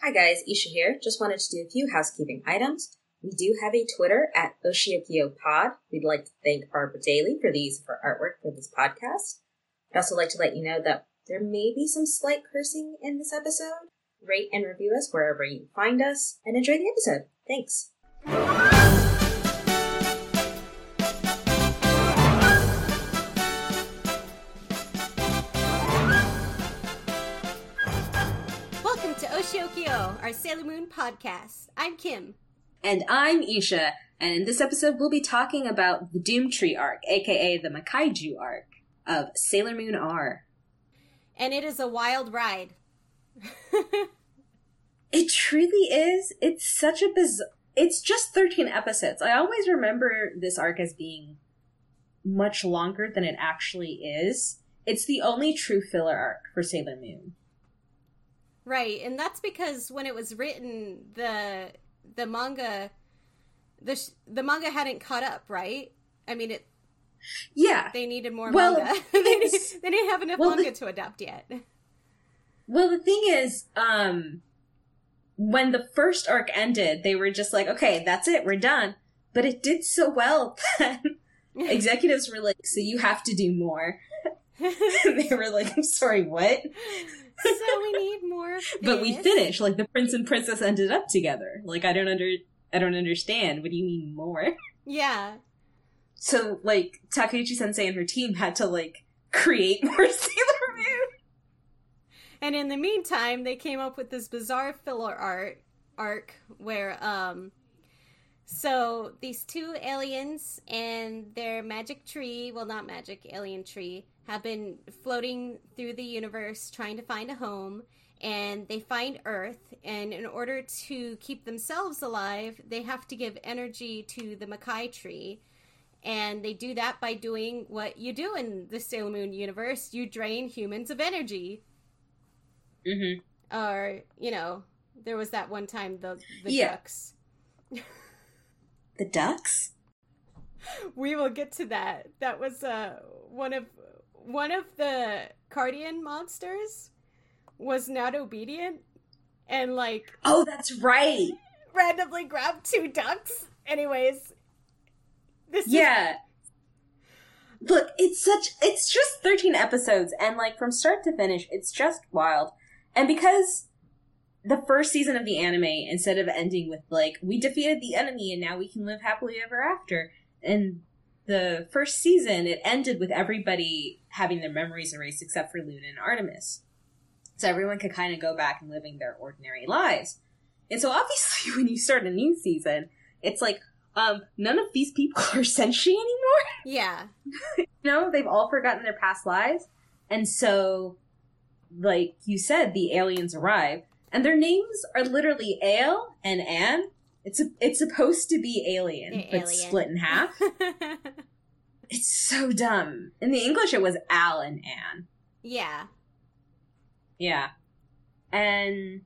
Hi guys, Isha here. Just wanted to do a few housekeeping items. We do have a Twitter at Oshiokio Pod. We'd like to thank Barbara Daly for the use of her artwork for this podcast. I'd also like to let you know that there may be some slight cursing in this episode. Rate and review us wherever you find us, and enjoy the episode. Thanks. Our Sailor Moon podcast. I'm Kim. And I'm Isha, and in this episode we'll be talking about the Doom Tree arc, aka the Makaiju arc of Sailor Moon R. And it is a wild ride. It truly is. It's such a bizarre. It's just 13 episodes. I always remember this arc as being much longer than it actually is. It's the only true filler arc for Sailor Moon. Right, and that's because when it was written, the the manga the sh- the manga hadn't caught up, right? I mean, it Yeah. they needed more Well, manga. they, didn't, they didn't have enough well, manga the- to adapt yet. Well, the thing is, um, when the first arc ended, they were just like, okay, that's it, we're done. But it did so well that executives were like, so you have to do more. And they were like, I'm sorry, what? so we need more. But we finished. Like the prince and princess ended up together. Like I don't under I don't understand. What do you mean more? Yeah, So like Takeuchi Sensei and her team had to like create more Sailor Moon. And in the meantime, they came up with this bizarre filler art arc where um so these two aliens and their magic tree, well not magic, alien tree, have been floating through the universe trying to find a home and they find Earth and in order to keep themselves alive, they have to give energy to the Makai tree. And they do that by doing what you do in the Sailor Moon universe. You drain humans of energy Mm-hmm. or you know there was that one time the the Yeah. ducks The ducks? we will get to that that was uh one of one of the cardian monsters was not obedient and like Oh, that's right. randomly grabbed two ducks anyways this is- Yeah. Look, it's such it's just 13 episodes and like from start to finish, it's just wild. And because the first season of the anime instead of ending with like we defeated the enemy and now we can live happily ever after, and the first season it ended with everybody having their memories erased except for Luna and Artemis. So everyone could kind of go back and living their ordinary lives. And so obviously when you start a new season, it's like um, none of these people are sentient anymore. yeah You know, they've all forgotten their past lives. And so, like you said, the aliens arrive. And their names are literally Ale and Anne. It's a, it's supposed to be alien, The but alien. split in half. It's so dumb. In the English, it was Al and Anne. yeah Yeah. And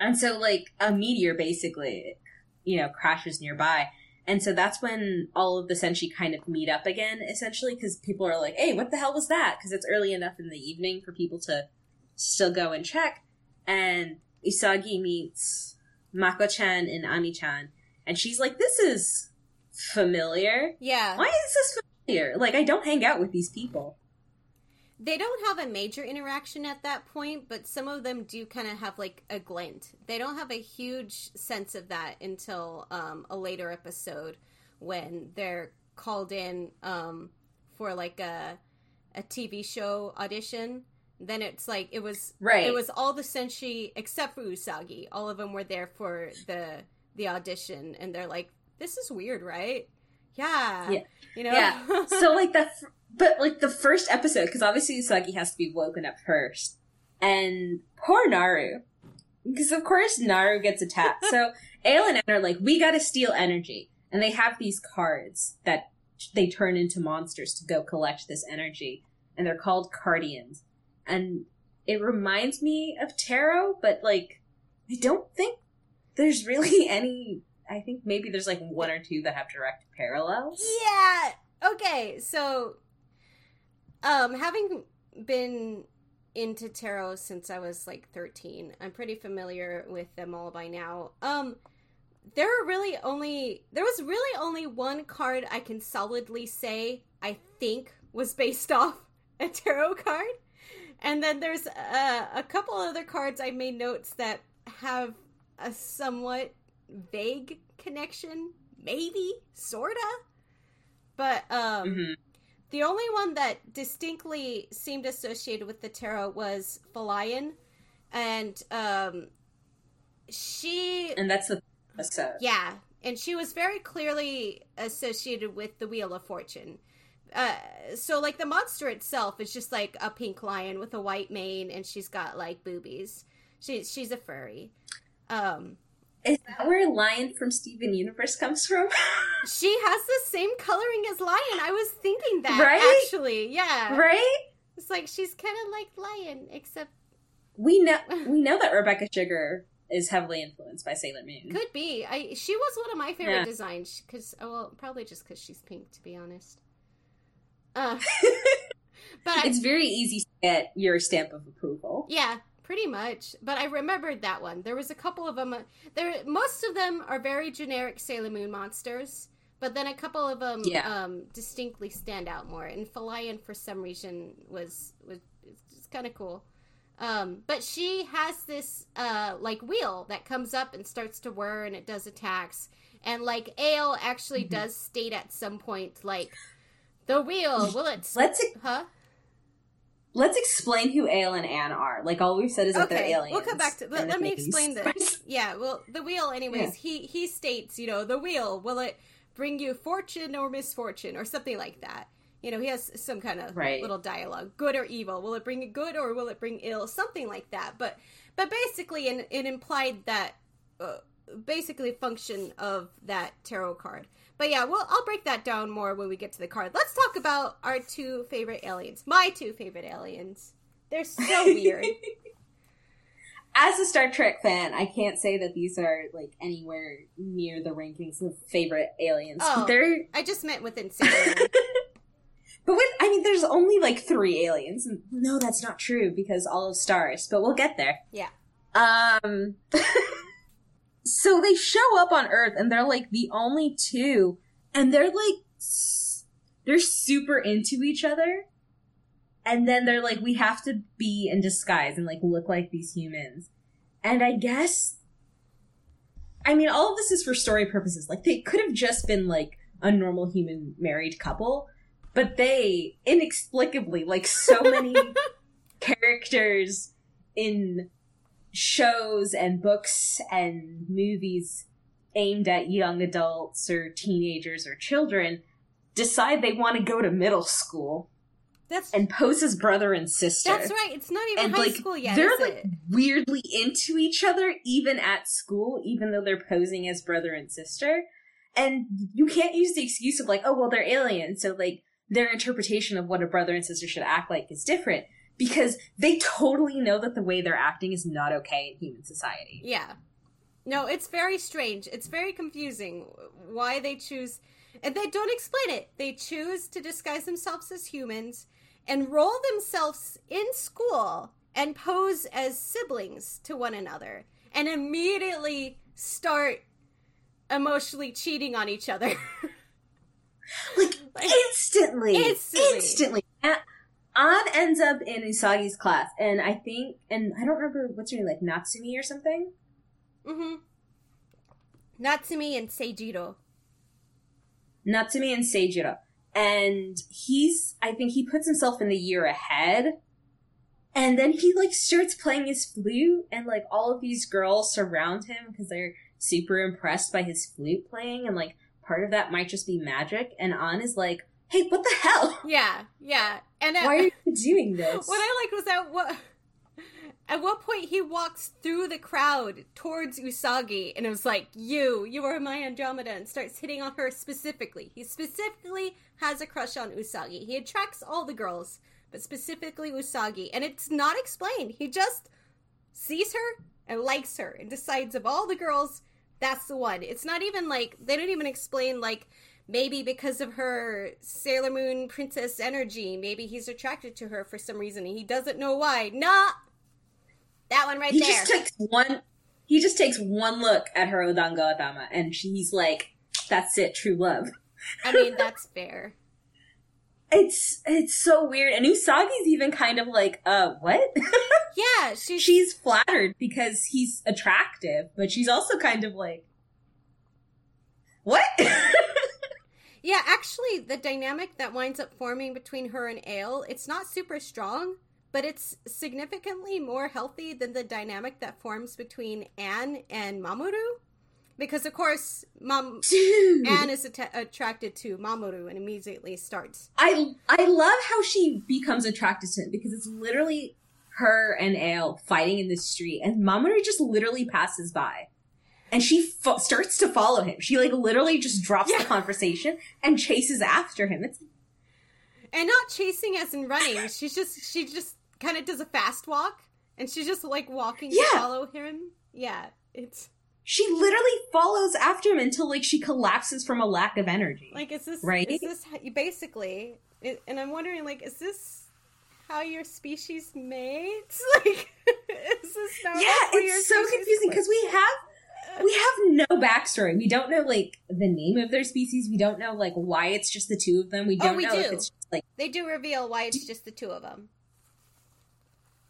and so like a meteor basically, you know, crashes nearby. And so that's when all of the Senshi kind of meet up again, essentially, because people are like, hey, what the hell was that? Because it's early enough in the evening for people to still go and check. And Usagi meets Mako-chan and Ami-chan. And she's like, this is familiar. yeah Why is this familiar? Like, I don't hang out with these people. They don't have a major interaction at that point, but some of them do kind of have like a glint. They don't have a huge sense of that until um, a later episode when they're called in um, for like a a TV show audition. Then it's like it was Right. It was all the senshi except for Usagi. All of them were there for the the audition, and they're like, "This is weird, right?" Yeah, Yeah. you know, Yeah. so like the f- but like the first episode because obviously Usagi has to be woken up first, and poor Naru, because of course Naru gets attacked. so Ale and Anne are like, we got to steal energy, and they have these cards that they turn into monsters to go collect this energy, and they're called Cardians, and it reminds me of tarot, but like I don't think there's really any. I think maybe there's like one or two that have direct parallels. Yeah. Okay. So, um, having been into tarot since I was like 13. I'm pretty familiar with them all by now. Um there are really only there was really only one card I can solidly say I think was based off a tarot card. And then there's a, a couple other cards I made notes that have a somewhat vague connection, maybe, sorta. But um Mhm. the only one that distinctly seemed associated with the tarot was Falayan. And um she And that's the episode. yeah, and she was very clearly associated with the Wheel of Fortune. Uh, so like the monster itself is just like a pink lion with a white mane, and she's got like boobies. She's she's a furry. Um, Is that where Lion from Steven Universe comes from? she has the same coloring as lion. I was thinking that Right? actually, yeah. right? It's like she's kind of like lion, except We know we know that Rebecca Sugar is heavily influenced by Sailor Moon. could be. I she was one of my favorite Yeah. designs because well, probably just because she's pink, to be honest. Uh, but It's very easy to get your stamp of approval. Yeah, pretty much. But I remembered that one. There was a couple of them. There, most of them are very generic Sailor Moon monsters. But then a couple of them Yeah. um, distinctly stand out more. And Falayan, for some reason, was was it's kind of cool. Um, but she has this uh, like wheel that comes up and starts to whir, and it does attacks. And like Ale actually Mhm. does state at some point, like the wheel will it? Let's huh? let's explain who Ale and Anne are. Like all we've said is that they're Okay, aliens. we'll come back to- let- let me explain this. Yeah, well, the wheel, anyways. He he states, you know, the wheel will it bring you fortune or misfortune or something like that. You know, he has some kind of Right. little dialogue, good or evil. Will it bring good or will it bring ill? Something like that. But but basically, it, it implied that uh, basically function of that tarot card. But yeah, well, I'll break that down more when we get to the card. Let's talk about our two favorite aliens. My two favorite aliens. They're so weird. As a Star Trek fan, I can't say that these are like anywhere near the rankings of favorite aliens. Oh. They're I just meant within Sailor but with I mean there's only like 3 aliens. No, that's not true because all of stars, but we'll get there. Yeah. Um so they show up on Earth and they're like the only two and they're like they're super into each other. And then they're like we have to be in disguise and like look like these humans. And I guess I mean all of this is for story purposes. Like they could have just been like a normal human married couple, but they inexplicably like so many characters in shows and books and movies aimed at young adults or teenagers or children decide they want to go to middle school That's and pose as brother and sister. that's right. It's not even And high like school yet, they're like it? weirdly into each other even at school, even though they're posing as brother and sister. And you can't use the excuse of like, oh well, they're aliens, so like their interpretation of what a brother and sister should act like is different because they totally know that the way they're acting is not okay in human society. Yeah. No, it's very strange. It's very confusing why they choose and they don't explain it. They choose to disguise themselves as humans and roll themselves in school and pose as siblings to one another and immediately start emotionally cheating on each other. Like instantly, Instantly. instantly. A- An ends up in Usagi's class, and I think, and I don't remember what's her name, like Natsumi or something. Mm-hmm. Natsumi and Seijuro. Natsumi and Seijuro. And he's, I think he puts himself in the year ahead. And then he like starts playing his flute and like all of these girls surround him because they're super impressed by his flute playing and like part of that might just be magic. And An is like, hey, what the hell? Yeah, yeah. And at, Why are you doing this? What I liked was that what at what point he walks through the crowd towards Usagi and it was like, You, you are my Andromeda and starts hitting on her specifically. He specifically has a crush on Usagi. He attracts all the girls, but specifically Usagi, and it's not explained. He just sees her and likes her and decides of all the girls, that's the one. It's not even like they don't even explain like maybe because of her Sailor Moon princess energy, maybe he's attracted to her for some reason and he doesn't know why. Nah! That one right he there. just takes one. He just takes one look at her Odango Atama, and she's like, "That's it, true love." I mean, that's fair. It's it's so weird, and Usagi's even kind of like, "Uh, what?" Yeah, she's she's flattered because he's attractive, but she's also kind of like, "What?" Yeah, actually, the dynamic that winds up forming between her and Ale, it's not super strong, but it's significantly more healthy than the dynamic that forms between Anne and Mamoru. Because, of course, Dude. Anne is att- attracted to Mamoru and immediately starts. I I love how she becomes attracted to him because it's literally her and Ale fighting in the street, and Mamoru just literally passes by, and she fo- starts to follow him. She like literally just drops Yeah. the conversation and chases after him. It's And not chasing as in running. She's just, she just kind of does a fast walk and she's just like walking to follow him. Yeah, it's she literally follows after him until like she collapses from a lack of energy. like, is this, Right? is this basically, it, and I'm wondering, like, is this how your species mates? Like, is this not yeah, how your it's so confusing because we have we have no backstory. We don't know like the name of their species. We don't know like why it's just the two of them. We Oh, don't we know if do. it's just, like They do reveal why it's just the two of them.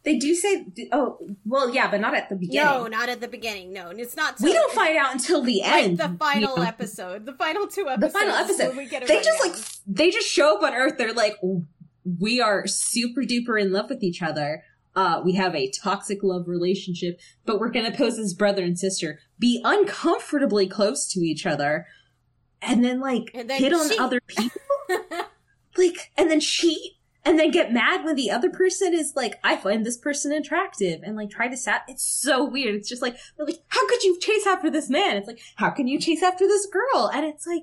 they do say. Oh, well, yeah, but not at the beginning. No, not at the beginning. No, and it's not. we don't find out until the like end. the final you know? episode, the final two episodes. The final episode. we get They just like they just show up on Earth. They're like, we are super duper in love with each other. Uh, we have a toxic love relationship, but we're gonna pose as brother and sister, be uncomfortably close to each other, and then like And then hit on other people, like, and then cheat, and then get mad when the other person is like, I find this person attractive, and like try to sat. It's so weird. It's just like, like, how could you chase after this man? It's like, how can you chase after this girl? And it's like,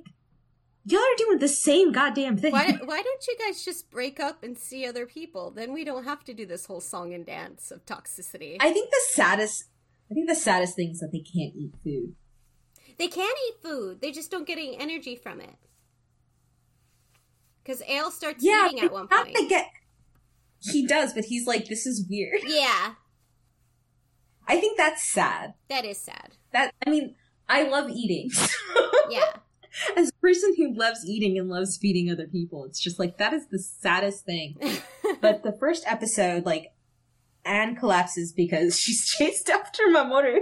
y'all are doing the same goddamn thing. why, why don't you guys just break up and see other people? Then we don't have to do this whole song and dance of toxicity. I think the saddest, I think the saddest thing is that they can't eat food. they can't eat food. They just don't get any energy from it. Because Ale starts Yeah, eating at one point. get. He does, but he's like, this is weird. Yeah, I think that's sad. that is sad. That I mean, I love eating. Yeah. As a person who loves eating and loves feeding other people, it's just like that is the saddest thing. but the first episode, like, Anne collapses because she's chased after Mamoru,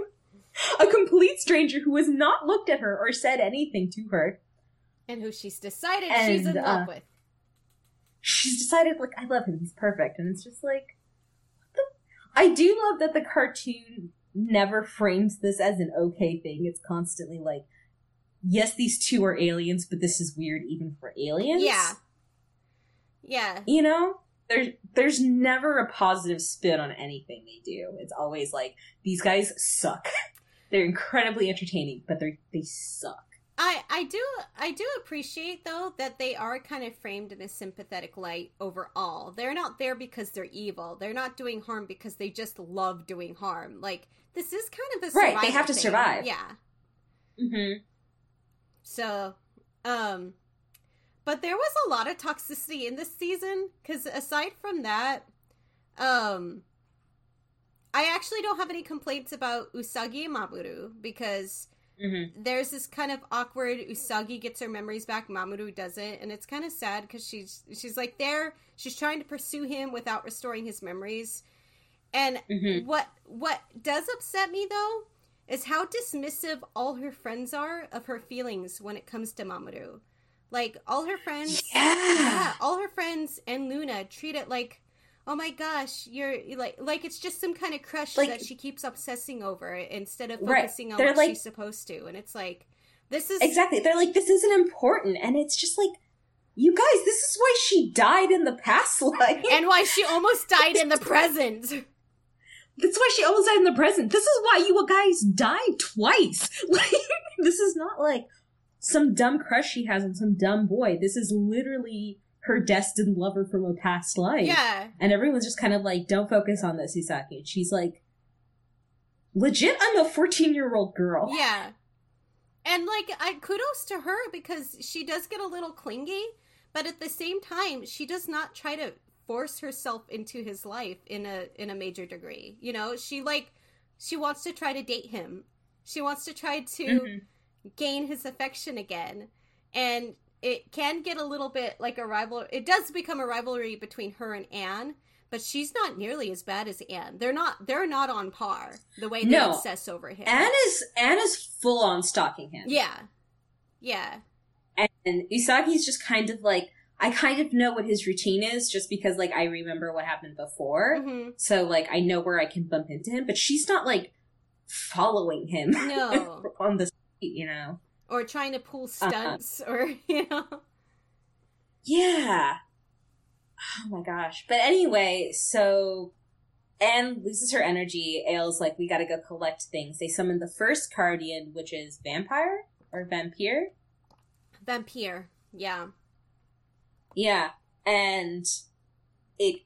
a complete stranger who has not looked at her or said anything to her. and who she's decided she's in And, love uh, with. She's decided, like, I love him, he's perfect. And it's just like. I do love that the cartoon never frames this as an okay thing. It's constantly like, yes, these two are aliens, but this is weird even for aliens. Yeah. Yeah. you know there's there's never a positive spin on anything they do it's always like these guys suck they're incredibly entertaining but they they suck I I do I do appreciate though that they are kind of framed in a sympathetic light overall. They're not there because they're evil. They're not doing harm because they just love doing harm. Like this is kind of a Right, they have to thing. survive. Yeah. mm-hmm. So, um but there was a lot of toxicity in this season cuz aside from that um I actually don't have any complaints about Usagi and Mamoru because Mm-hmm. there's this kind of awkward Usagi gets her memories back, Mamoru doesn't, and it's kind of sad because she's she's like there, she's trying to pursue him without restoring his memories. And Mm-hmm. what what does upset me though is how dismissive all her friends are of her feelings when it comes to Mamoru. Like all her friends, yeah all her friends and Luna treat it like, oh my gosh, you're like like it's just some kind of crush Like- that she keeps obsessing over instead of Right. focusing on They're what like- she's supposed to. And it's like this is exactly they're like this isn't important and it's just like you guys this is why she died in the past life and why she almost died in the present. That's why she almost died in the present this is why you guys died twice like this is not like some dumb crush she has on some dumb boy this is literally her destined lover from a past life Yeah. And everyone's just kind of like, don't focus on this, Usagi. And she's like, legit, I'm a 14 year old girl. Yeah. And like, I kudos to her because she does get a little clingy, but at the same time, she does not try to force herself into his life in a in a major degree. You know, she like she wants to try to date him. She wants to try to Mhm. gain his affection again. And it can get a little bit like a rival it does become a rivalry between her and Anne, but she's not nearly as bad as Anne. They're not they're not on par the way they No. obsess over him. Anne is Anne is full on stalking him. Yeah. Yeah. And Usagi's just kind of like I kind of know what his routine is just because like I remember what happened before. hmm So like I know where I can bump into him, but she's not like following him No. on the street, you know. Or trying to pull Uh-huh. stunts or you know. Yeah. Oh my gosh. But anyway, so Anne loses her energy. Aile's like, we gotta go collect things. They summon the first Cardian, which is Vampire or Vampire. Vampire. Yeah. Yeah. And it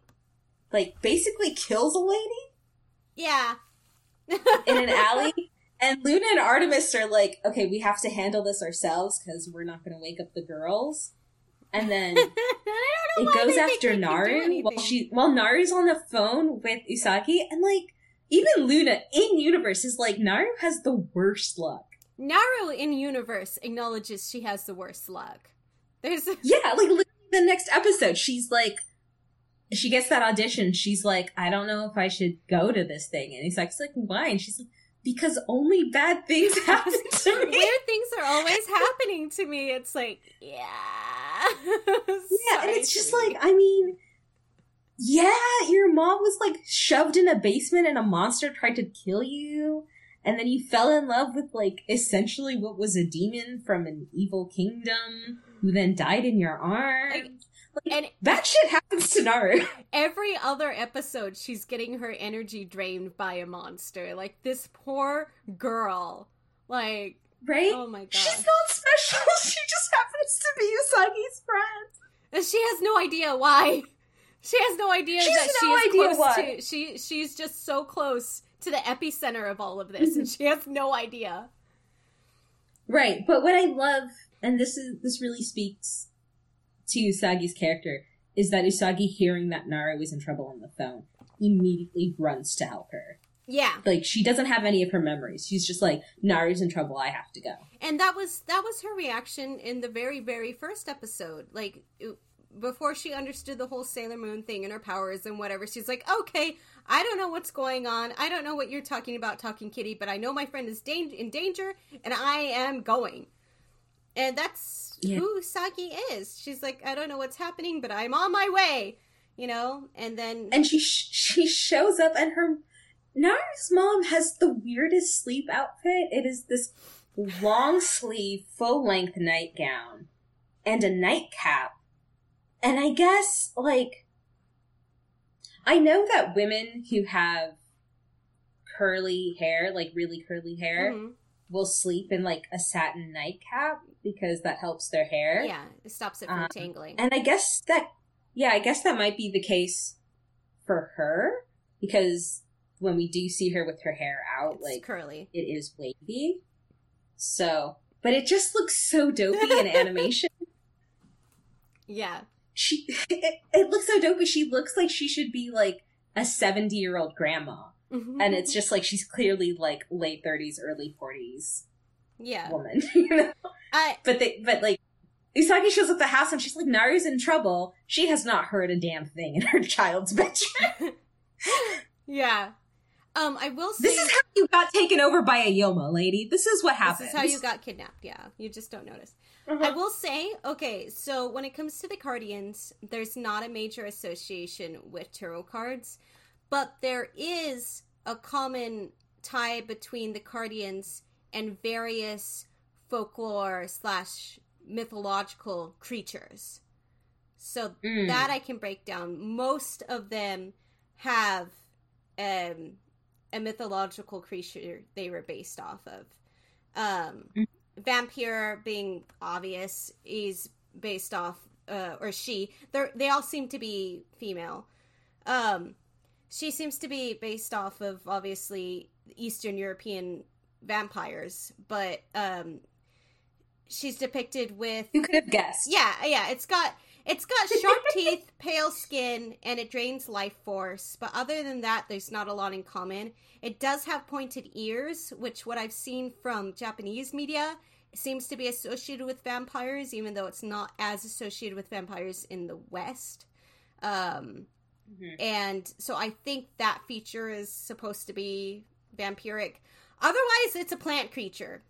like basically kills a lady Yeah. in an alley. And Luna and Artemis are like, okay, we have to handle this ourselves because we're not going to wake up the girls. And then I don't know it goes after Naru while she while Naru's on the phone with Usagi, and like even Luna in universe is like Naru has the worst luck. Naru in universe acknowledges she has the worst luck. There's Yeah, like the next episode, she's like, she gets that audition. She's like, I don't know if I should go to this thing, and he's like, it's like why? And she's like, because only bad things happen to me. weird things are always happening to me. It's like, yeah. Yeah, and it's just like, I mean, yeah, your mom was like shoved in a basement and a monster tried to kill you. And then you fell in love with like essentially what was a demon from an evil kingdom who then died in your arms. Like, Like, and that shit happens to Naru. every other episode, she's getting her energy drained by a monster. Like this poor girl. Like, Right? oh my god. She's not special. She just happens to be Usagi's friend. And she has no idea why. She has no idea She that she no is close why. to she she's just so close to the epicenter of all of this and she has no idea. Right, but what I love, and this is this really speaks to Usagi's character, is that Usagi hearing that Naru is in trouble on the phone immediately runs to help her. Yeah. Like she doesn't have any of her memories. She's just like, Naru's in trouble, I have to go. And that was that was her reaction in the very very first episode. Like it- before she understood the whole Sailor Moon thing and her powers and whatever, she's like, "Okay, I don't know what's going on. I don't know what you're talking about, Talking Kitty, but I know my friend is dan- in danger, and I am going." And that's Yeah. who Saki is. She's like, "I don't know what's happening, but I'm on my way." You know, and then And she sh- she shows up, and her Naru's mom has the weirdest sleep outfit. It is this long sleeve, full length nightgown and a nightcap. And I guess, like, I know that women who have curly hair, like really curly hair, Mhm. Will sleep in like a satin nightcap because that helps their hair. yeah, it stops it from Um, tangling. And I guess that, yeah, I guess that might be the case for her because when we do see her with her hair out, it's like curly. it is wavy. So, but it just looks so dopey in animation. Yeah. She, it, it looks so dopey. She looks like she should be like a seventy-year-old grandma, and it's just like she's clearly like late thirties, early forties yeah. woman. You know? I But they, but like. Usagi shows up at the house and she's like, Naru's in trouble. She has not heard a damn thing in her child's bedroom. yeah. Um, I will say This is how you got taken over by a Yoma, lady. This is what happened. This is how you got kidnapped. Yeah, you just don't notice. Uh-huh. I will say, okay, so when it comes to the Cardians, there's not a major association with tarot cards, but there is a common tie between the Cardians and various folklore slash mythological creatures. So Mm. that I can break down. Most of them have um, a mythological creature they were based off of. Um, Mm. Vampire being obvious is based off, uh, or she. They they all seem to be female. Um, she seems to be based off of obviously Eastern European vampires, but um, she's depicted with You could have guessed. yeah, yeah. It's got it's got sharp teeth, pale skin, and it drains life force. But other than that, there's not a lot in common. It does have pointed ears, which what I've seen from Japanese media seems to be associated with vampires, even though it's not as associated with vampires in the West. Um, Mhm. and so I think that feature is supposed to be vampiric. Otherwise, it's a plant creature.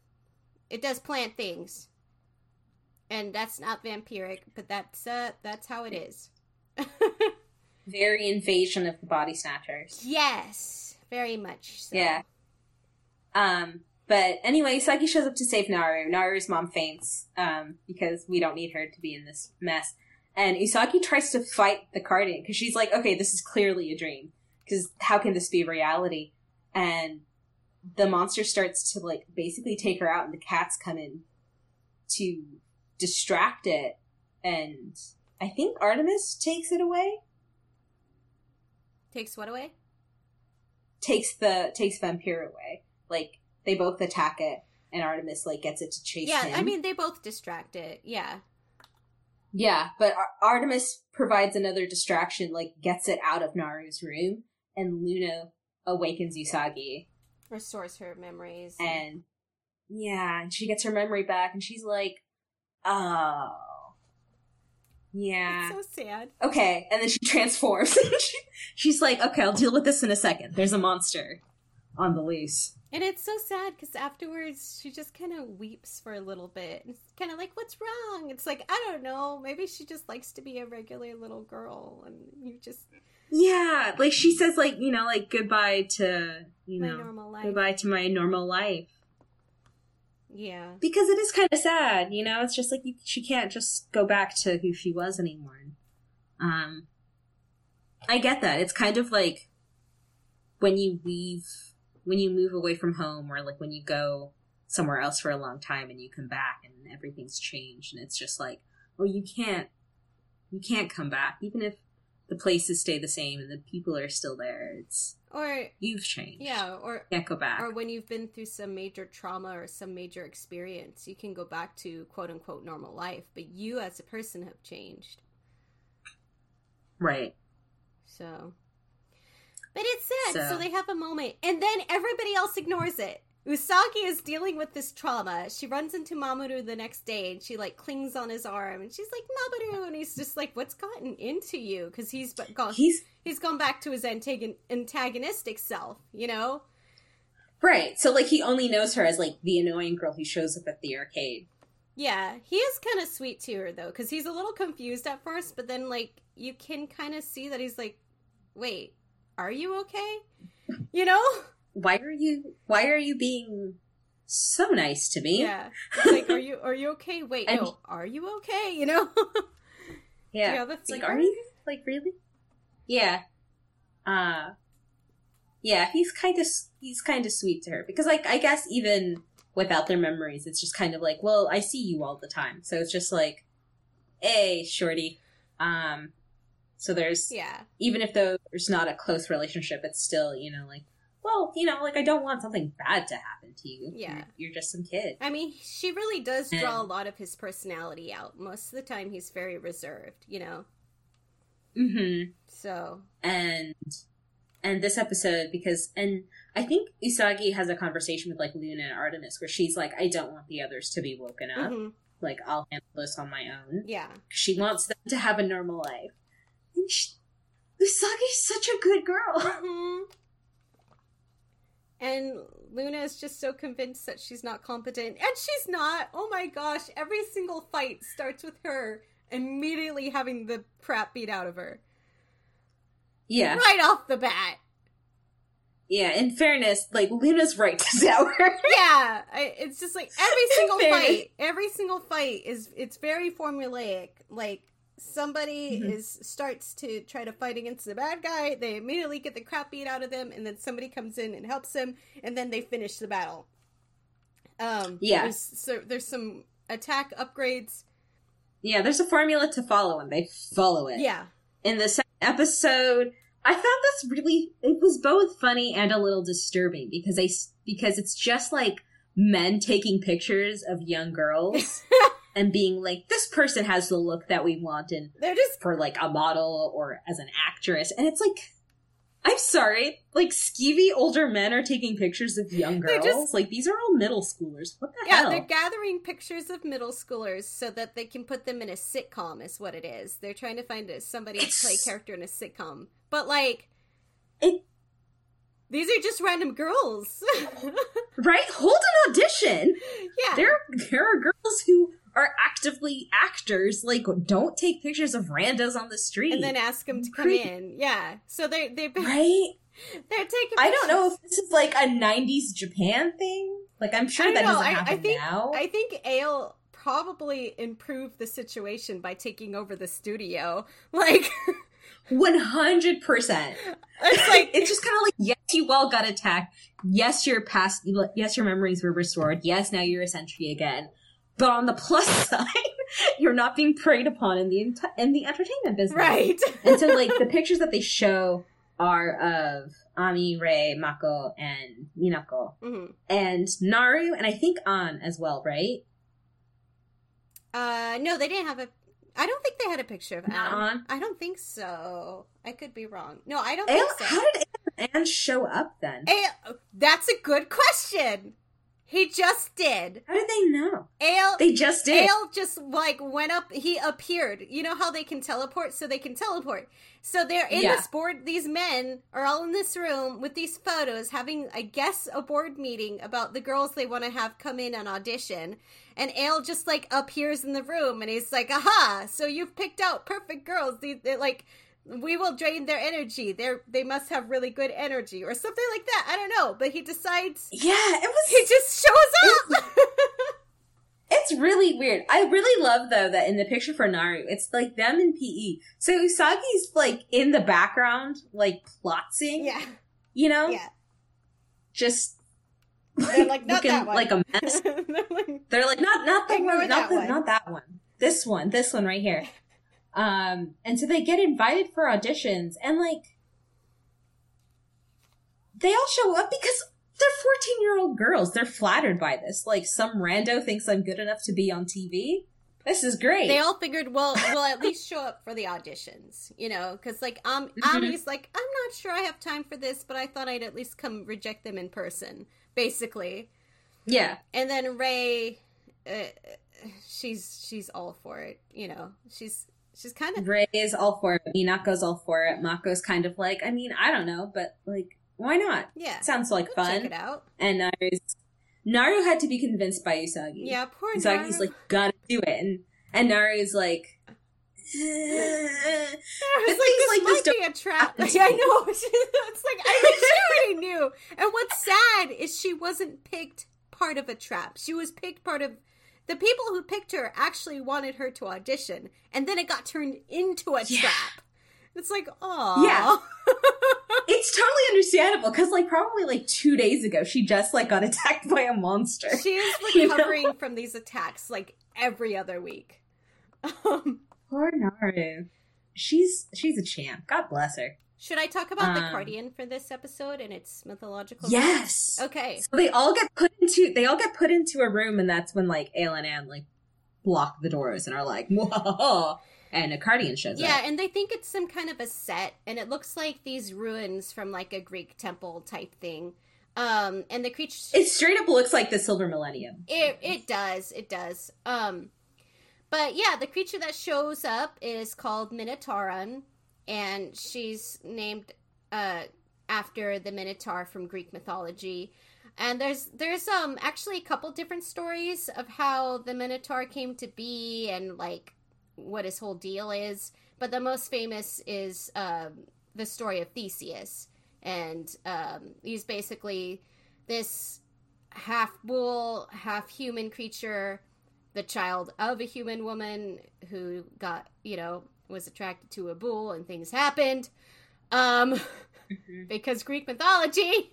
It does plant things, and that's not vampiric, but that's uh, that's how it is. Very invasion of the body snatchers. yes, very much. So. Yeah. Um, but anyway, Saki shows up to save Naru. Naru's mom faints, um, because we don't need her to be in this mess. And Usagi tries to fight the Cardian, because she's like, okay, this is clearly a dream. Because how can this be reality? And the monster starts to, like, basically take her out, and the cats come in to distract it. And I think Artemis takes it away? Takes what away? takes the takes Vampire away. Like they both attack it, and Artemis like gets it to chase yeah, him. I mean they both distract it. Yeah, yeah, but Ar- Artemis provides another distraction, like gets it out of Naru's room, and Luna awakens Usagi, restores her memories. and yeah, and she gets her memory back, and she's like, oh. Yeah. It's so sad. okay, and then she transforms. She- She's like, okay, I'll deal with this in a second. There's a monster on the lease. And it's so sad because afterwards she just kind of weeps for a little bit. It's kind of like, what's wrong? It's like, I don't know. Maybe she just likes to be a regular little girl and you just, Yeah, like she says, like you know, like goodbye to you my know, normal life. goodbye to my normal life Yeah. because it is kind of sad. You know, it's just like you, she can't just go back to who she was anymore. Um, I get that. It's kind of like when you leave, when you move away from home, or like when you go somewhere else for a long time and you come back and everything's changed, and it's just like, oh, you can't, you can't come back, even if the places stay the same and the people are still there. It's Or, you've changed. yeah, or, can't go back. or when you've been through some major trauma or some major experience, you can go back to quote unquote normal life, but you as a person have changed. right. So, but it's sad. So. So- they have a moment, and then everybody else ignores it. Usagi is dealing with this trauma. She runs into Mamoru the next day, and she like clings on his arm, and she's like Mamoru, and he's just like, "What's gotten into you?" Because he's gone, He's he's gone back to his antagon- antagonistic self, you know. right. So like he only knows her as like the annoying girl who shows up at the arcade. Yeah, he is kind of sweet to her though, because he's a little confused at first, but then like you can kind of see that he's like, "Wait, are you okay?" You know? Why are you? Why are you being so nice to me? Yeah. It's like, are you are you okay? Wait, And- no, are you okay? You know? Yeah. You it's like, are you like really? Yeah. Uh yeah, he's kind of he's kind of sweet to her because like I guess even without their memories, it's just kind of like, well, I see you all the time, so it's just like, hey, shorty. Um, so there's yeah. even if there's not a close relationship, it's still you know like, well, you know, like I don't want something bad to happen to you. Yeah. you're, you're just some kid. I mean, she really does draw a lot of his personality out. Most of the time, he's very reserved, you know? Mm-hmm. So, and and this episode because and I think Usagi has a conversation with like Luna and Artemis where she's like, I don't want the others to be woken up. mhm, Like I'll handle this on my own. yeah. She wants them to have a normal life. She, Usagi's such a good girl. Mhm. And Luna is just so convinced that she's not competent. And she's not. Oh my gosh. Every single fight starts with her immediately having the crap beat out of her. yeah, Right off the bat. yeah. In fairness, like Luna's right to her. yeah I, it's just like every single fight every single fight is it's very formulaic like somebody Mhm. is starts to try to fight against the bad guy they immediately get the crap beat out of them and then somebody comes in and helps them and then they finish the battle um Yeah. there's, so there's some attack upgrades yeah, there's a formula to follow, and they follow it. yeah in the second episode i found this really it was both funny and a little disturbing because they because it's just like men taking pictures of young girls and being like, this person has the look that we want and They're just for like a model or as an actress. And it's like, I'm sorry, like skeevy older men are taking pictures of young girls. just- like these are all middle schoolers. What the yeah, hell? they're gathering pictures of middle schoolers so that they can put them in a sitcom. Is what it is. They're trying to find a, somebody to play It's- character in a sitcom, but like. It- These are just random girls. right? Hold an audition. yeah. There, there are girls who are actively actors. Like, don't take pictures of randos on the street. and then ask them to come Creep. in. Yeah. So they they've been right? they're taking. I don't know if this is like a '90s Japan thing. Like, I'm sure I that know. doesn't I- I happen think- now. I think Ale probably improved the situation by taking over the studio. Like One hundred percent. it's like it's just kind of like yes, you all got attacked. Yes, your past. Yes, your memories were restored. Yes, now you're a Senshi again. But on the plus side, you're not being preyed upon in the in the entertainment business. right. And so, like the pictures that they show are of Ami, Rei, Mako, and Minako, Mhm. and Naru, and I think An as well, right? Uh no, they didn't have a I don't think they had a picture of Anne. on. I don't think so. I could be wrong. No, I don't Ale, think so. how did An show up then? Ale, that's a good question. He just did. How did they know? Ale They just did. Ale just like went up. He appeared. You know how they can teleport, so they can teleport. So they're in Yeah. this board. These men are all in this room with these photos, having, I guess, a board meeting about the girls they want to have come in and audition. And Ale just like appears in the room, and he's like, "Aha! So you've picked out perfect girls. They're like." We will drain their energy. They're they must have really good energy or something like that. I don't know, but he decides yeah, it was. he just shows up. It's really weird. I really love though that in the picture for Naru, it's like them in PE. So Usagi's like in the background, like plotzing. yeah, You know? yeah. Just They're like, "Not looking that one." like a mess. They're like, not not that Ignore one, that not the, one. not that one. This one, this one right here. Um, and so they get invited for auditions, and like, they all show up because they're fourteen-year-old girls. They're flattered by this. Like, some rando thinks I'm good enough to be on TV. This is great. they all figured, well, we'll at least show up for the auditions, you know, because like um, Mhm. Ami's like, I'm not sure I have time for this, but I thought I'd at least come reject them in person, basically. yeah. And then Ray, uh, she's she's all for it, you know. She's she's kind of Ray is all for it. Minako's all for it. Mako's kind of like, I mean, I don't know, but like, why not? yeah. Sounds like Go Check fun. it out. And Naru's Naru had to be convinced by Usagi. Yeah, poor Usagi's Naru. like, gotta do it, and and Naru's like, was like, this like might this be a trap. Yeah, I know. it's like I she already knew. And what's sad is she wasn't picked part of a trap. She was picked part of the people who picked her actually wanted her to audition, and then it got turned into a Yeah. trap. It's like, oh, Yeah. it's totally understandable because like probably like two days ago she just like got attacked by a monster. She is You know? recovering from these attacks like every other week. Um, Poor Naru. She's she's a champ. God bless her. Should I talk about the Um, Cardian for this episode and its mythological? Yes. Okay. So they all get put into they all get put into a room, and that's when like Ale and Anne like block the doors and are like, Whoa, and a Cardian shows Yeah, up. Yeah, and they think it's some kind of a set, and it looks like these ruins from like a Greek temple type thing. Um, and the creature It straight up looks like the Silver Millennium. it it does it does. Um, but yeah, the creature that shows up is called Minotauron, and she's named uh after the Minotaur from Greek mythology. And there's there's um actually a couple different stories of how the Minotaur came to be and like what his whole deal is. But the most famous is um, the story of Theseus, and um, he's basically this half bull, half human creature, the child of a human woman who got you know was attracted to a bull, and things happened. Um, because Greek mythology.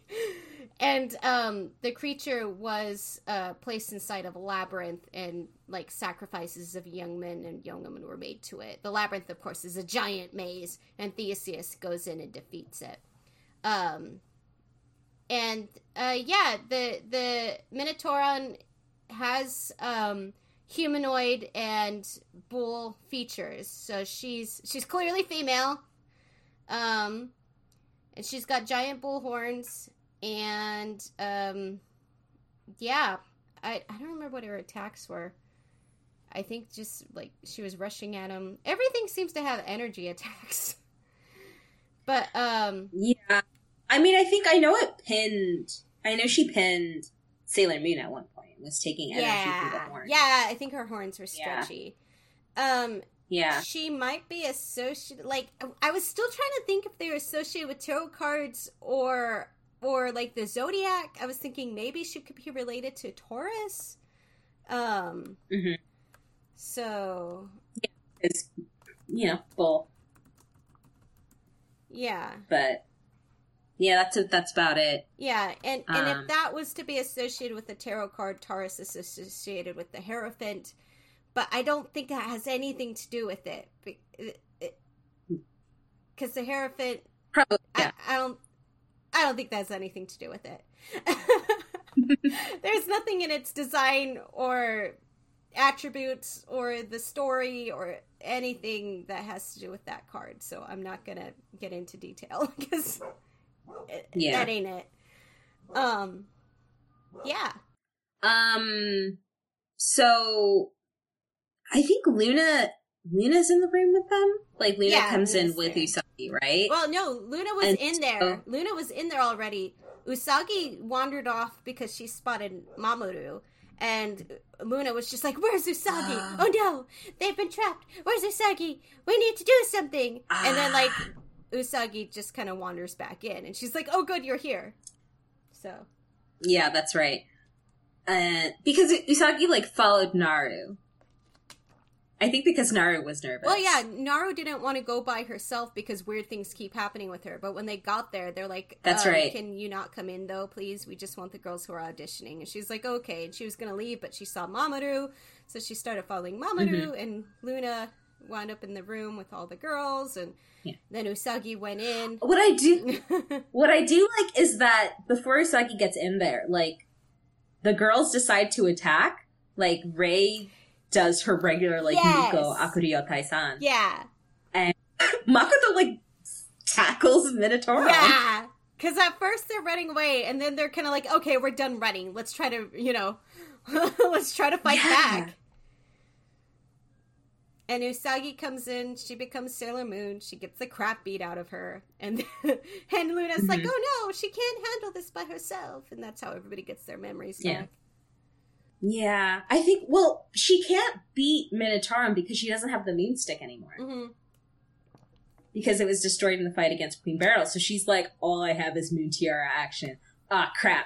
And um, the creature was uh, placed inside of a labyrinth, and like sacrifices of young men and young women were made to it. The labyrinth, of course, is a giant maze, and Theseus goes in and defeats it. Um, and uh, yeah, the the Minotauron has um, humanoid and bull features. So she's she's clearly female. Um, and she's got giant bull horns and um, yeah, I I don't remember what her attacks were. I think just like she was rushing at him. Everything seems to have energy attacks. But um Yeah. I mean, I think I know it pinned. I know she pinned Sailor Moon at one point. Was taking energy through the yeah. horn. Yeah, I think her horns were Yeah. stretchy. Um Yeah. she might be associated like I was still trying to think if they were associated with tarot cards or or like the zodiac. I was thinking maybe she could be related to Taurus. Um Mhm. so It's you know bull, yeah. but yeah, that's that's about it. Yeah, and and Um, if that was to be associated with the tarot card, Taurus is associated with the Hierophant, but I don't think that has anything to do with it. Because the Hierophant, Probably. Yeah. I, I don't, I don't think that has anything to do with it. There's nothing in its design or attributes or the story or anything that has to do with that card. So I'm not gonna get into detail because Yeah. that ain't it. Um, yeah, Um. So, I think Luna Luna's in the room with them. Like Luna Yeah, comes in Luna's with there. Usagi, right? Well, no, Luna was And in there. Luna was in there already. Usagi wandered off because she spotted Mamoru. And Luna was just like, Where's Usagi? Ah. oh no, they've been trapped. Where's Usagi? We need to do something. And then, like, Ah. Usagi just kind of wanders back in. And she's like, Oh, good, you're here. So, yeah, that's right. Uh, because Usagi like followed Naru. I think because Naru was nervous. well, yeah, Naru didn't want to go by herself because weird things keep happening with her. But when they got there, they're like, That's um, right. Can you not come in though, please? We just want the girls who are auditioning." And she's like, "Okay." And she was gonna leave, but she saw Mamoru, so she started following Mamoru. Mm-hmm. And Luna wound up in the room with all the girls, and Yeah. then Usagi went in. What I do, what I do like is that before Usagi gets in there, like the girls decide to attack. Like Ray does her regular like Yes. Miko Akuryo Taisan. yeah, And Makoto like tackles Minotaur. yeah. Because at first they're running away, and then they're kind of like, "Okay, we're done running. Let's try to, you know, let's try to fight Yeah. back." And Usagi comes in, she becomes Sailor Moon, she gets the crap beat out of her, and and Luna's like, Mhm. "Oh no, she can't handle this by herself," and that's how everybody gets their memories Yeah. back. Yeah, I think. Well, she can't beat Minotauron because she doesn't have the Moon Stick anymore hmm because it was destroyed in the fight against Queen Beryl. So she's like, all I have is Moon Tiara action. Ah, crap.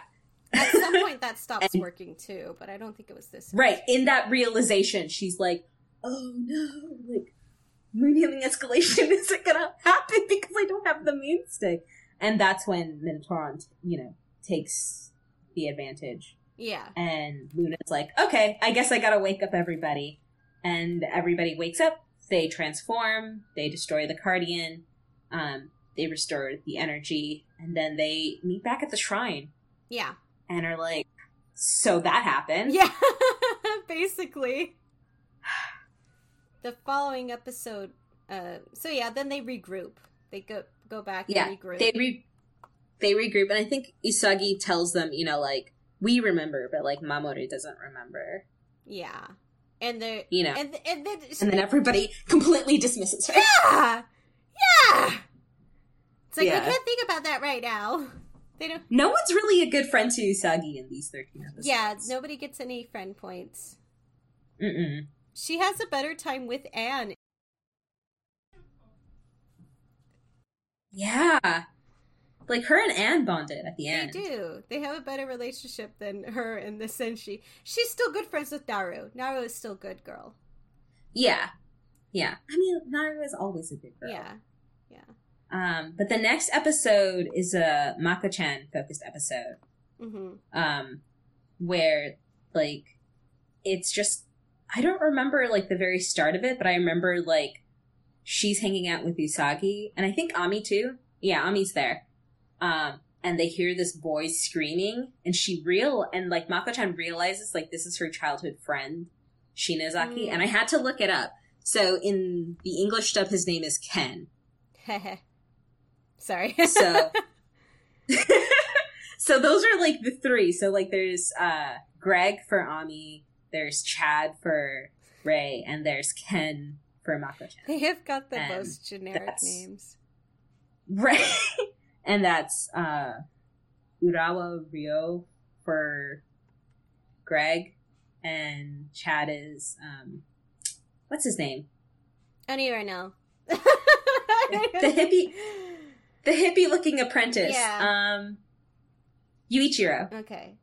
At some point, that stops And- working too, but I don't think it was this. Right in that realization, she's like, oh no, like Moon healing escalation isn't gonna happen because I don't have the Moon Stick. And that's when Minotauron, you know, takes the advantage. Yeah, And Luna's like, okay, I guess I gotta wake up everybody. And everybody wakes up, they transform, they destroy the Cardian, um, they restore the energy, and then they meet back at the shrine yeah, and are like, so that happened. yeah. Basically, the following episode. Uh, so yeah, then they regroup. They go go back Yeah, and regroup. They re- they regroup, and I think Usagi tells them, you know, like, we remember, but like Mamoru doesn't remember, yeah, and they're you know. and and then And then everybody completely dismisses her. yeah, yeah. It's like I Yeah. can't think about that right now. They don't. No one's really a good friend to Usagi in these 13 episodes. Yeah, nobody gets any friend points. Mm-mm. She has a better time with Anne. Yeah. Like her and Anne bonded at the end. They do. They have a better relationship than her and the Senshi she she's still good friends with Naru. Naru is still good girl. Yeah. Yeah. I mean, Naru is always a good girl. Yeah. Yeah. Um, but the next episode is a Mako-chan focused episode. hmm Um, where, like, it's just, I don't remember, like, the very start of it, but I remember, like, she's hanging out with Usagi, and I think Ami too. Yeah, Ami's there. Um, and they hear this boy screaming and she real and like Mako-chan realizes like this is her childhood friend Shinozaki, Mm. and I had to look it up. So in the English dub his name is Ken. Sorry. So So those are like the three. So like there's uh Greg for Ami, there's Chad for Ray, and there's Ken for Mako-chan. they have got the And most generic names. Right. and that's uh Urawa Ryo for Greg and Chad is um what's his name? I don't even know. The hippie The hippie looking apprentice. Yeah. Um Yuichiro. Okay.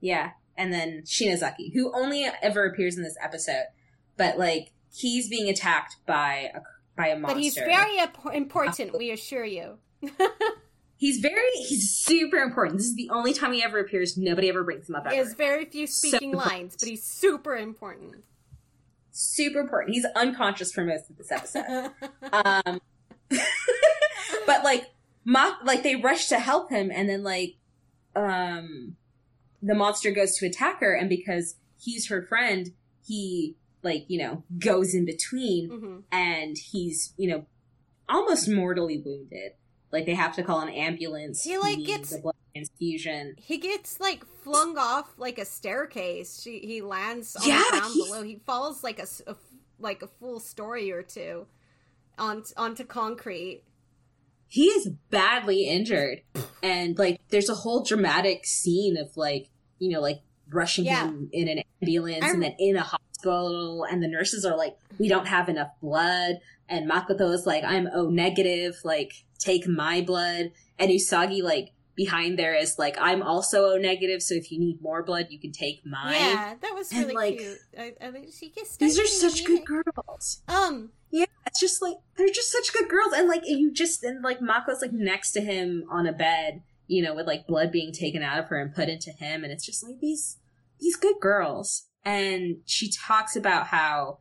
Yeah. And then Shinozaki, who only ever appears in this episode, but like he's being attacked by a by a monster. But he's very imp- important, we assure you. He's very he's super important. This is the only time he ever appears. Nobody ever brings him up He has very few speaking lines, but he's super important. super important. He's unconscious for most of this episode. um, but like, mock like they rush to help him, and then like, um, the monster goes to attack her, and because he's her friend, he like you know goes in between, hmm and he's you know almost mortally wounded. Like they have to call an ambulance. He, like, need gets- transfusion. He gets like flung off like a staircase. She, he lands on Yeah, the ground he's- below. He falls like a, a like a full story or two on onto concrete. he is badly injured and like there's a whole dramatic scene of like you know like rushing Yeah. him in an ambulance I'm- and then in a hospital and the nurses are like we don't have enough blood and makoto is like i'm o negative like take my blood and usagi like behind there is like i'm also o negative so if you need more blood you can take mine Yeah, that was And, really like, cute. I, I think she gets these are such good girls. Um, yeah, it's just like they're just such good girls, and like you just and like Mako's like next to him on a bed, you know, with like blood being taken out of her and put into him, and it's just like these these good girls. And she talks about how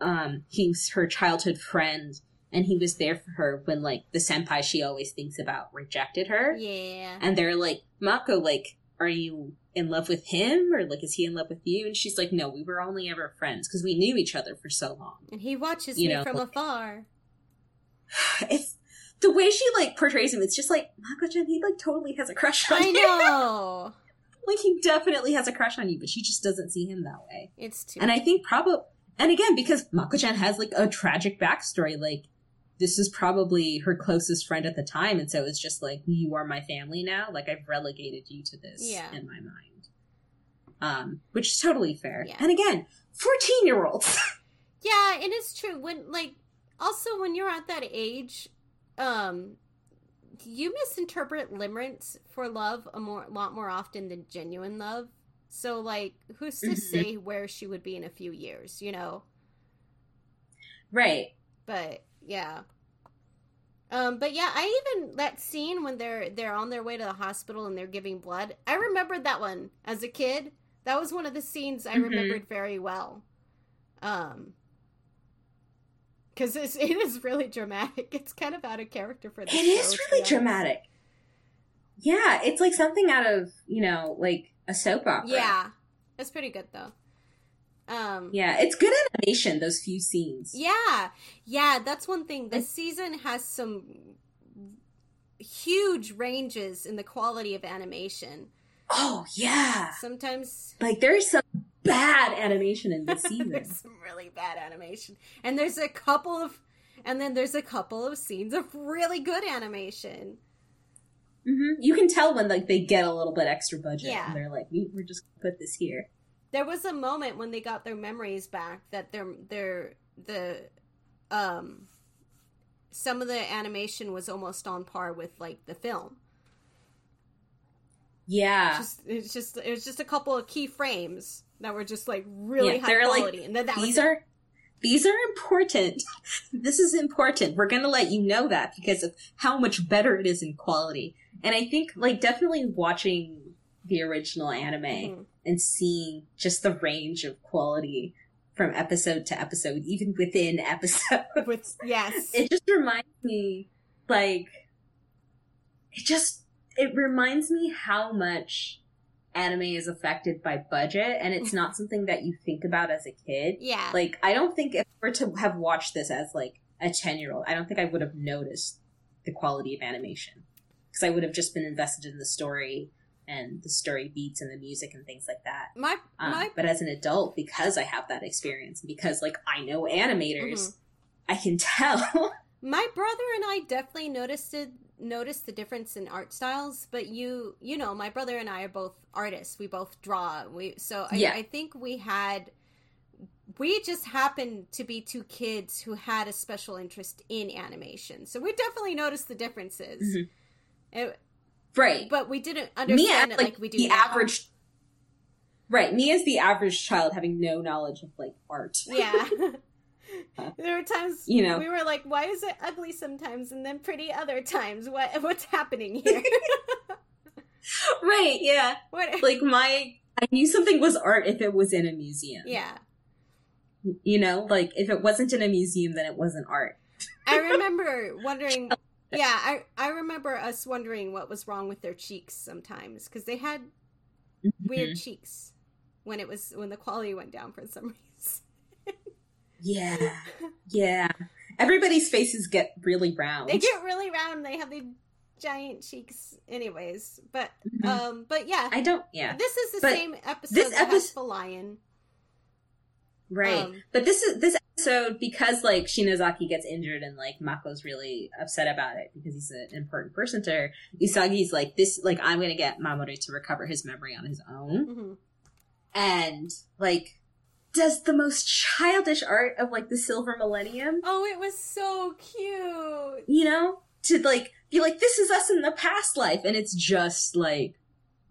um he's her childhood friend, and he was there for her when like the senpai she always thinks about rejected her, yeah. and they're like Mako, like, are you in love with him or like is he in love with you? And she's like, no, we were only ever friends because we knew each other for so long. And he watches you me know, from like- afar. it's the way she like portrays him. It's just like Mako-chan. He like totally has a crush on I you. know. like he definitely has a crush on you, but she just doesn't see him that way. It's too. And I think probably, and again because Mako-chan has like a tragic backstory. Like this is probably her closest friend at the time, and so it's just like you are my family now. Like I've relegated you to this Yeah. in my mind. Um, which is totally fair. Yeah. And again, fourteen year olds. Yeah, and it's true. When like also when you're at that age, um you misinterpret limerence for love a more lot more often than genuine love. So like who's to Mhm. say where she would be in a few years, you know? right. But yeah. Um, but yeah, I even that scene when they're they're on their way to the hospital and they're giving blood. I remembered that one as a kid. That was one of the scenes I Mhm. remembered very well. Um, because it is really dramatic. It's kind of out of character for this. It show, is really dramatic. Yeah, it's like something out of, you know, like a soap opera. Yeah, it's pretty good though. Um, Yeah, it's good animation, those few scenes. Yeah, yeah, that's one thing. This season has some huge ranges in the quality of animation. Oh, yeah. Sometimes Like, there's some bad animation in this season. there's some really bad animation, and there's a couple of, and then there's a couple of scenes of really good animation. hmm You can tell when, like, they get a little bit extra budget. Yeah. And they're like, we, we're just gonna put this here. There was a moment when they got their memories back that their their the um some of the animation was almost on par with like the film. Yeah. just it's just it was just a couple of key frames that were just like really Yeah, high they're, like, quality, and then that these it. are these are important. this is important. We're gonna let you know that because of how much better it is in quality. And I think like definitely watching the original anime Mhm. and seeing just the range of quality from episode to episode, even within episode. with yes, it just reminds me like it just it reminds me how much anime is affected by budget and it's not something that you think about as a kid. Yeah. Like I don't think if we were to have watched this as like a 10 year old, I don't think I would have noticed the quality of animation because I would have just been invested in the story and the story beats and the music and things like that. my Um, my but as an adult, because I have that experience, because like I know animators, Mhm. I can tell. My brother and I definitely noticed it noticed the difference in art styles, but you you know, my brother and I are both artists. We both draw. We so I, Yeah. I think we had we just happened to be two kids who had a special interest in animation. So we definitely noticed the differences. Mhm. It- right. but we didn't understand as it like, like we do the now. average. Right, me as the average child having no knowledge of like art. Yeah. there were times You know. we were like, why is it ugly sometimes and then pretty other times? What what's happening here? right, yeah. what Like my I knew something was art if it was in a museum. Yeah. You know, like if it wasn't in a museum then it wasn't art. I remember wondering yeah, I I remember us wondering what was wrong with their cheeks sometimes cuz they had weird Mhm. cheeks when it was when the quality went down for some reason. Yeah. Yeah. Everybody's faces get really round. They get really round, they have the giant cheeks anyways. But Mhm. um but yeah. I don't yeah. This is the But same episode this has the lion. Right. Um, but this is this episode because like Shinozaki gets injured and like Mako's really upset about it because he's an important person to her. Usagi's like this like I'm gonna get Mamoru to recover his memory on his own. mhm. And like does the most childish art of like the silver millennium. Oh, it was so cute. You know? To like be like, this is us in the past life and it's just like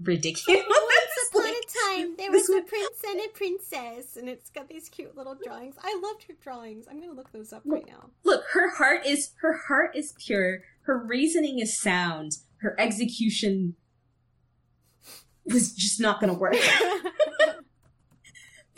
ridiculous. Once upon Like, a time, there was a prince and a princess, and it's got these cute little drawings. I loved her drawings. I'm gonna look those up right now. look her heart is her heart is pure her reasoning is sound her execution was just not gonna work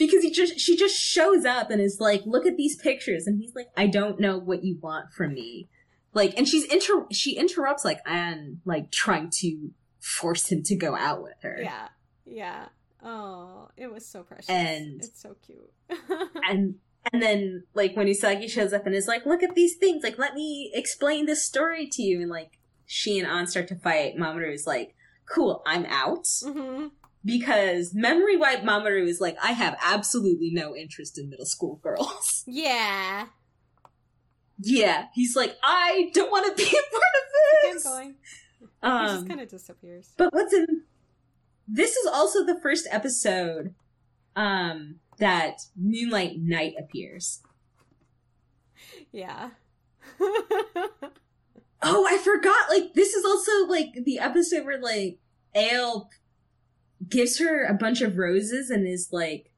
because he just she just shows up and is like look at these pictures and he's like i don't know what you want from me like and she's inter she interrupts like and like trying to force him to go out with her yeah, yeah. Oh, it was so precious. And- it's so cute. and and then like when Usagi shows up and is like, "Look at these things! Like, let me explain this story to you." And like she and An start to fight. Mamoru is like, "Cool, I'm out." hmm Because memory wipe Mamoru is like, "I have absolutely no interest in middle school girls." Yeah. yeah, he's like, "I don't want to be a part of this." going. he Um, just kind of disappears. But what's in this is also the first episode um that Moonlight Knight appears. Yeah. Oh, I forgot. Like this is also like the episode where like Ale gives her a bunch of roses and is like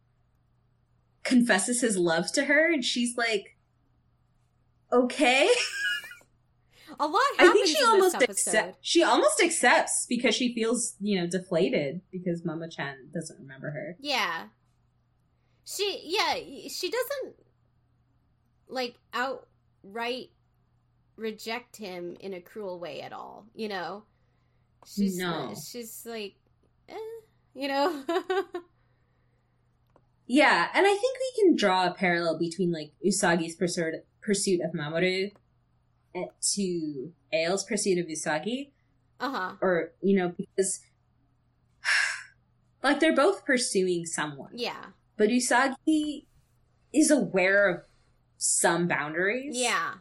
confesses his love to her, and she's like, "Okay." a lot I think she almost accepts. She almost accepts because she feels you know deflated because Mamo-chan doesn't remember her. Yeah. She yeah, she doesn't like outright reject him in a cruel way at all, you know. She's No. she's like eh, you know. Yeah, and I think we can draw a parallel between like Usagi's pursuit pursuit of Mamoru to Ale's pursuit of Usagi. uh-huh. or you know because like they're both pursuing someone Yeah. but usagi is aware of some boundaries Yeah.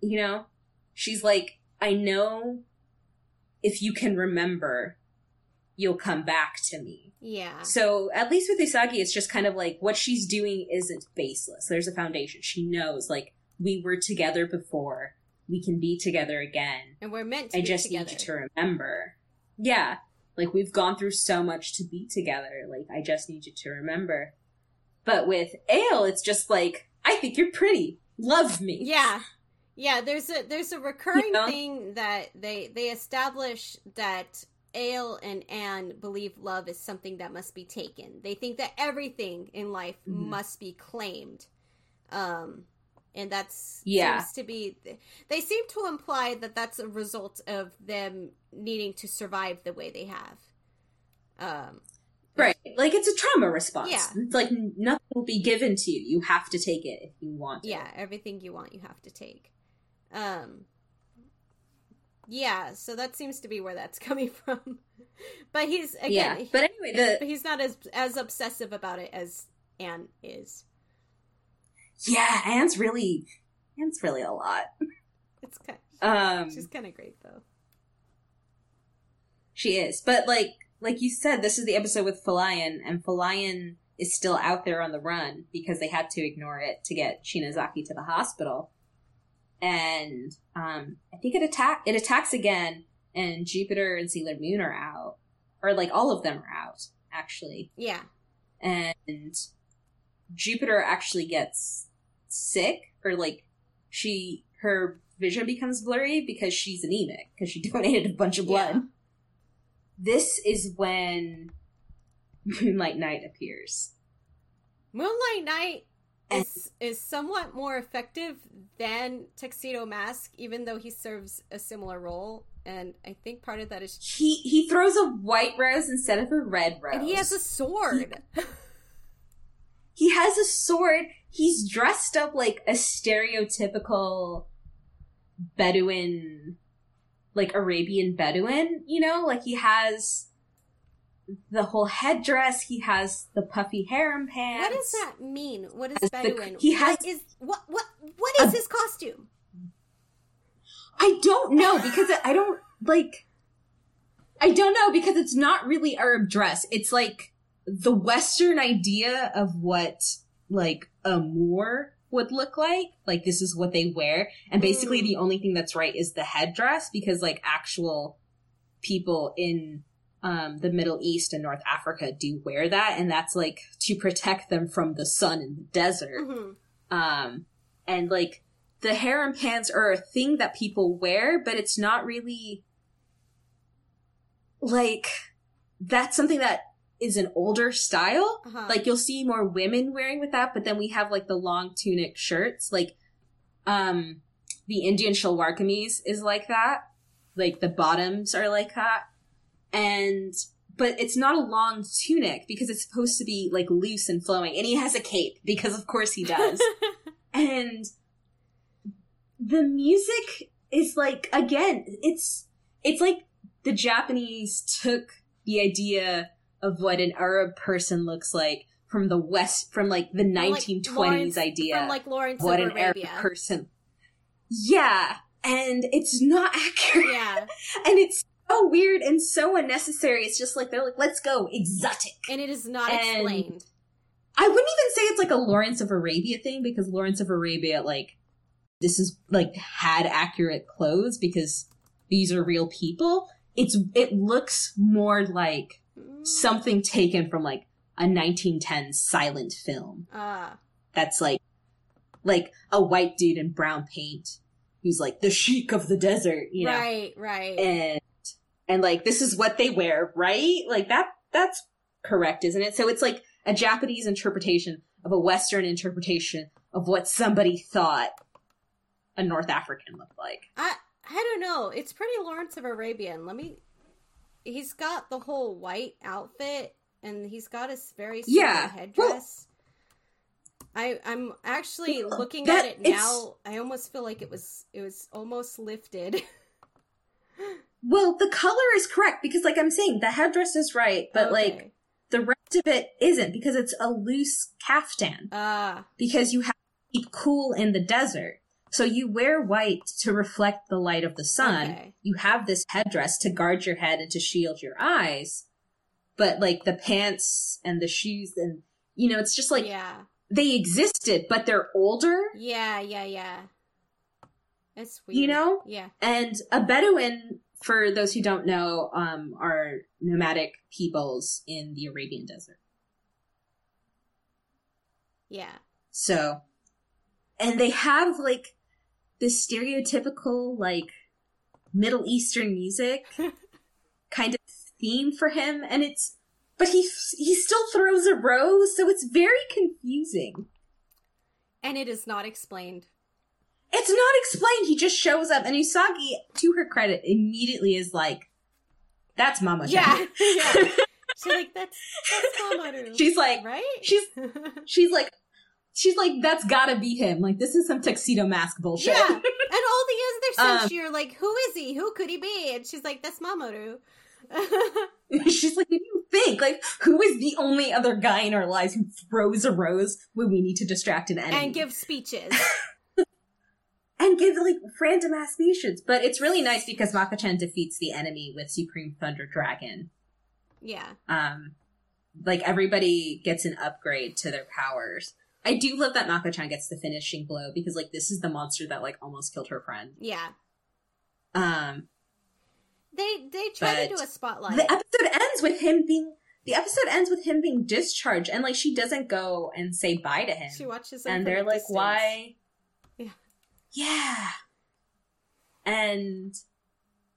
you know she's like i know if you can remember you'll come back to me Yeah. so at least with usagi it's just kind of like what she's doing isn't baseless there's a foundation she knows like we were together before we can be together again And we're meant to I be just together. need you to remember. Yeah. Like we've gone through so much to be together. Like I just need you to remember. But with Ale, it's just like, I think you're pretty. Love me. Yeah. Yeah, there's a there's a recurring You know? thing that they they establish that Ale and Anne believe love is something that must be taken. They think that everything in life Mhm. must be claimed. Um and that's Yeah. seems to be. They seem to imply that that's a result of them needing to survive the way they have. Um, Right. Like it's a trauma response. Yeah. It's like nothing will be given to you. You have to take it if you want it. yeah, everything you want, you have to take. Um, yeah, so that seems to be where that's coming from. but he's again, yeah. But anyway, the he's not as as obsessive about it as Anne is. yeah, Anne's really Anne's really a lot. It's kind. Um she's kind of great though. she is. But like like you said, this is the episode with Falayan, and Falayan is still out there on the run because they had to ignore it to get Shinozaki to the hospital. And um I think it attack it attacks again and Jupiter and Sailor Moon are out. Or like all of them are out, actually. Yeah, and Jupiter actually gets sick or like she her vision becomes blurry because she's anemic because she donated a bunch of blood. Yeah. This is when Moonlight Knight appears. Moonlight Knight is is somewhat more effective than Tuxedo Mask, even though he serves a similar role. And I think part of that is, He he throws a white rose instead of a red rose. and he has a sword. he has a sword. He's dressed up like a stereotypical Bedouin, like Arabian Bedouin, you know? Like he has the whole headdress, he has the puffy harem pants. What does that mean? What is Has the- Bedouin? he has- what is what what what is A- his costume? I don't know because I don't like. I don't know because it's not really Arab dress. It's like the Western idea of what like a Moor would look like. Like this is what they wear, and basically Mm. the only thing that's right is the headdress because like actual people in um, the Middle East and North Africa do wear that, and that's like to protect them from the sun in the desert. Mhm. Um, and like the harem pants are a thing that people wear, but it's not really like that's something that is an older style. Uh-huh. Like you'll see more women wearing with that, but then we have like the long tunic shirts, like um the Indian shalwar kameez is like that. Like the bottoms are like that. And but it's not a long tunic because it's supposed to be like loose and flowing. And he has a cape because of course he does. and the music is like again, it's it's like the Japanese took the idea of what an Arab person looks like from the West, from like the Like 1920s Lawrence- idea from like Lawrence what of an Arab Arabia. person. Yeah, and it's not accurate, yeah, and it's so weird and so unnecessary. It's just like they're like, let's go exotic. and it is not And- explained. I wouldn't even say it's like a Lawrence of Arabia thing because Lawrence of Arabia, like, this is like had accurate clothes because these are real people. It's it looks more like something taken from like a 1910s silent film. Ah, That's like like a white dude in brown paint who's like the sheik of the desert, you know. right, right. And and like this is what they wear, right? Like that that's correct, isn't it? So it's like a Japanese interpretation of a Western interpretation of what somebody thought a North African looked like. I I don't know. It's pretty Lawrence of Arabian. Let me. He's got the whole white outfit, and he's got his very Yeah, headdress. I I'm actually Well, uh, looking that- at it now. I almost feel like it was it was almost lifted. Well, the color is correct because like I'm saying, the headdress is right, but like the rest of it isn't because it's a loose caftan. ah, because you have to keep cool in the desert. So you wear white to reflect the light of the sun. Okay. You have this headdress to guard your head and to shield your eyes. But like the pants and the shoes and you know, it's just like yeah, they existed, but they're older. yeah, yeah, yeah. It's weird. You know? Yeah. And a Bedouin, for those who don't know, um, are nomadic peoples in the Arabian desert. Yeah. So, and they have like this stereotypical like Middle Eastern music kind of theme for him, and it's but he he still throws a rose, so it's very confusing. And it is not explained. It's not explained. He just shows up, and Usagi, to her credit, immediately is like, "That's Mama." Yeah, yeah. She's like, "That's that's Mamoru." She's like, right? she's she's like, she's like, "That's gotta be him." Like, this is some tuxedo mask bullshit. yeah. And all the other Um, Senshi, you're like, "Who is he? Who could he be?" And she's like, "That's Mamoru." she's like, "What do you think? Like, who is the only other guy in our lives who throws a rose when we need to distract an enemy and give speeches. And give like random ass speeches?" But it's really nice because Mako-chan defeats the enemy with Supreme Thunder Dragon. Yeah. um like everybody gets an upgrade to their powers i do love that mako-chan gets the finishing blow because like this is the monster that like almost killed her friend Yeah. um They they try to do a spotlight. the episode ends with him being the episode ends with him being discharged and like she doesn't go and say bye to him she watches him and they're like distance. why. Yeah and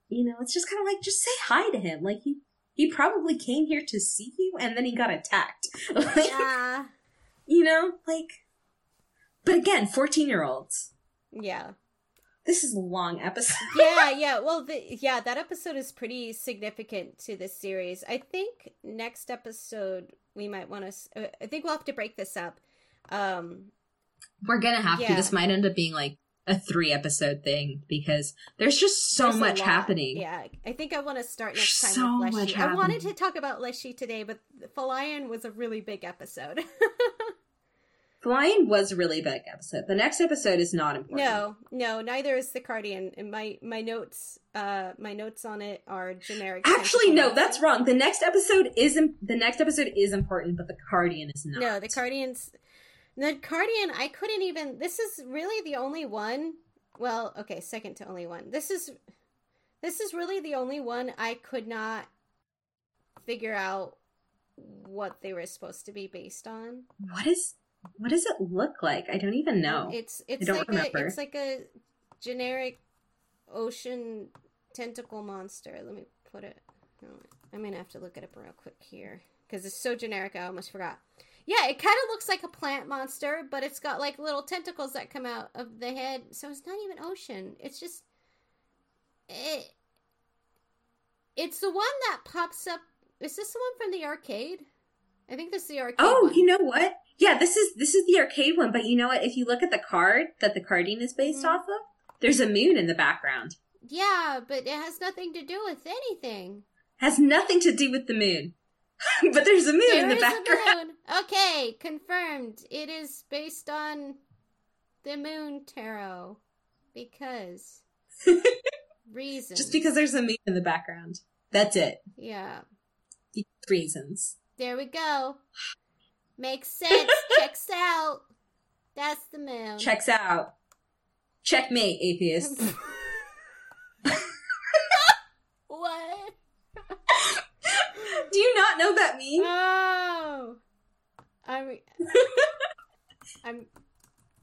you know it's just kind of like just say hi to him like he he probably came here to see you and then he got attacked like Yeah. you know like but again 14 year olds Yeah. this is a long episode yeah, yeah. Well, the, yeah, that episode is pretty significant to this series. I think next episode we might want to. Uh, I think we'll have to break this up. Um, we're gonna have Yeah. to this might end up being like a three episode thing because there's just so there's much happening Yeah, I think I want to start next time So with much Leshy. I wanted to talk about Leshy today, but Falayan was a really big episode. flying was a really big episode the next episode is not important no, no, neither is the Cardian. And my my notes, uh, my notes on it are generic. actually no that's wrong the next episode is im- the next episode is important but the cardian is not No, the Cardians. The Cardian, I couldn't even. This is really the only one. Well, okay, second to only one. This is. This is really the only one I could not figure out what they were supposed to be based on. what is what does it look like i don't even know It's it's like remember. a it's like a generic ocean tentacle monster. Let me put it. I'm gonna have to look it up real quick here because it's so generic. I almost forgot. Yeah, it kind of looks like a plant monster, but it's got like little tentacles that come out of the head. So it's not even ocean. It's just it. It's the one that pops up. Is this the one from the arcade? I think this is the arcade. Oh, one. you know what? Yeah, this is this is the arcade one, but you know what? If you look at the card that the Cardian is based Mhm. off of, there's a moon in the background. Yeah, but it has nothing to do with anything. Has nothing to do with the moon. but there's a moon in the background. Okay, confirmed. It is based on the Moon Tarot because reasons. Just because there's a moon in the background. That's it. Yeah. Reasons. There we go. Makes sense. Checks out. That's the moon. Checks out. Checkmate, atheist. what? do you not know that meme? Oh. I'm. I'm.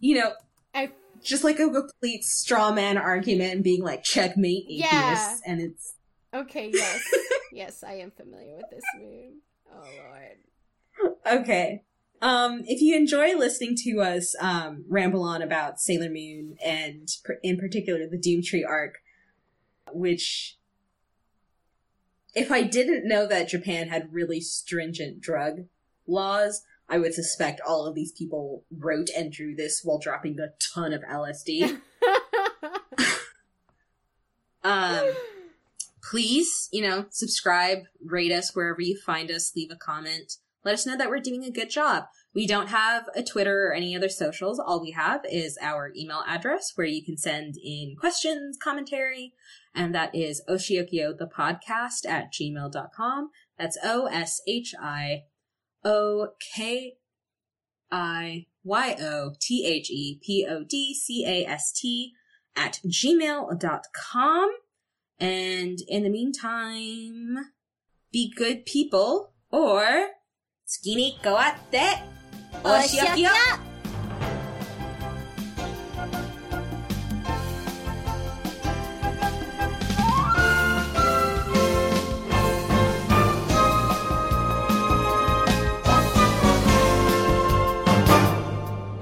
You know, I. just like a complete straw man argument and being like checkmate atheist Yeah. and it's Okay. Yes. yes, I am familiar with this meme. Oh lord. Okay. Um, if you enjoy listening to us um, ramble on about Sailor Moon and pr- in particular the Doom Tree arc, which, if I didn't know that Japan had really stringent drug laws, I would suspect all of these people wrote and drew this while dropping a ton of LSD. um, please, you know, subscribe, rate us wherever you find us, leave a comment. Let us know that we're doing a good job. We don't have a Twitter or any other socials. All we have is our email address where you can send in questions, commentary, and that is Oshiokiyo the podcast at gmail.com. That's O S H I O K I Y O T H E P O D C A S T at gmail.com. And in the meantime, be good people or skinny go at that. Oshiokiyo.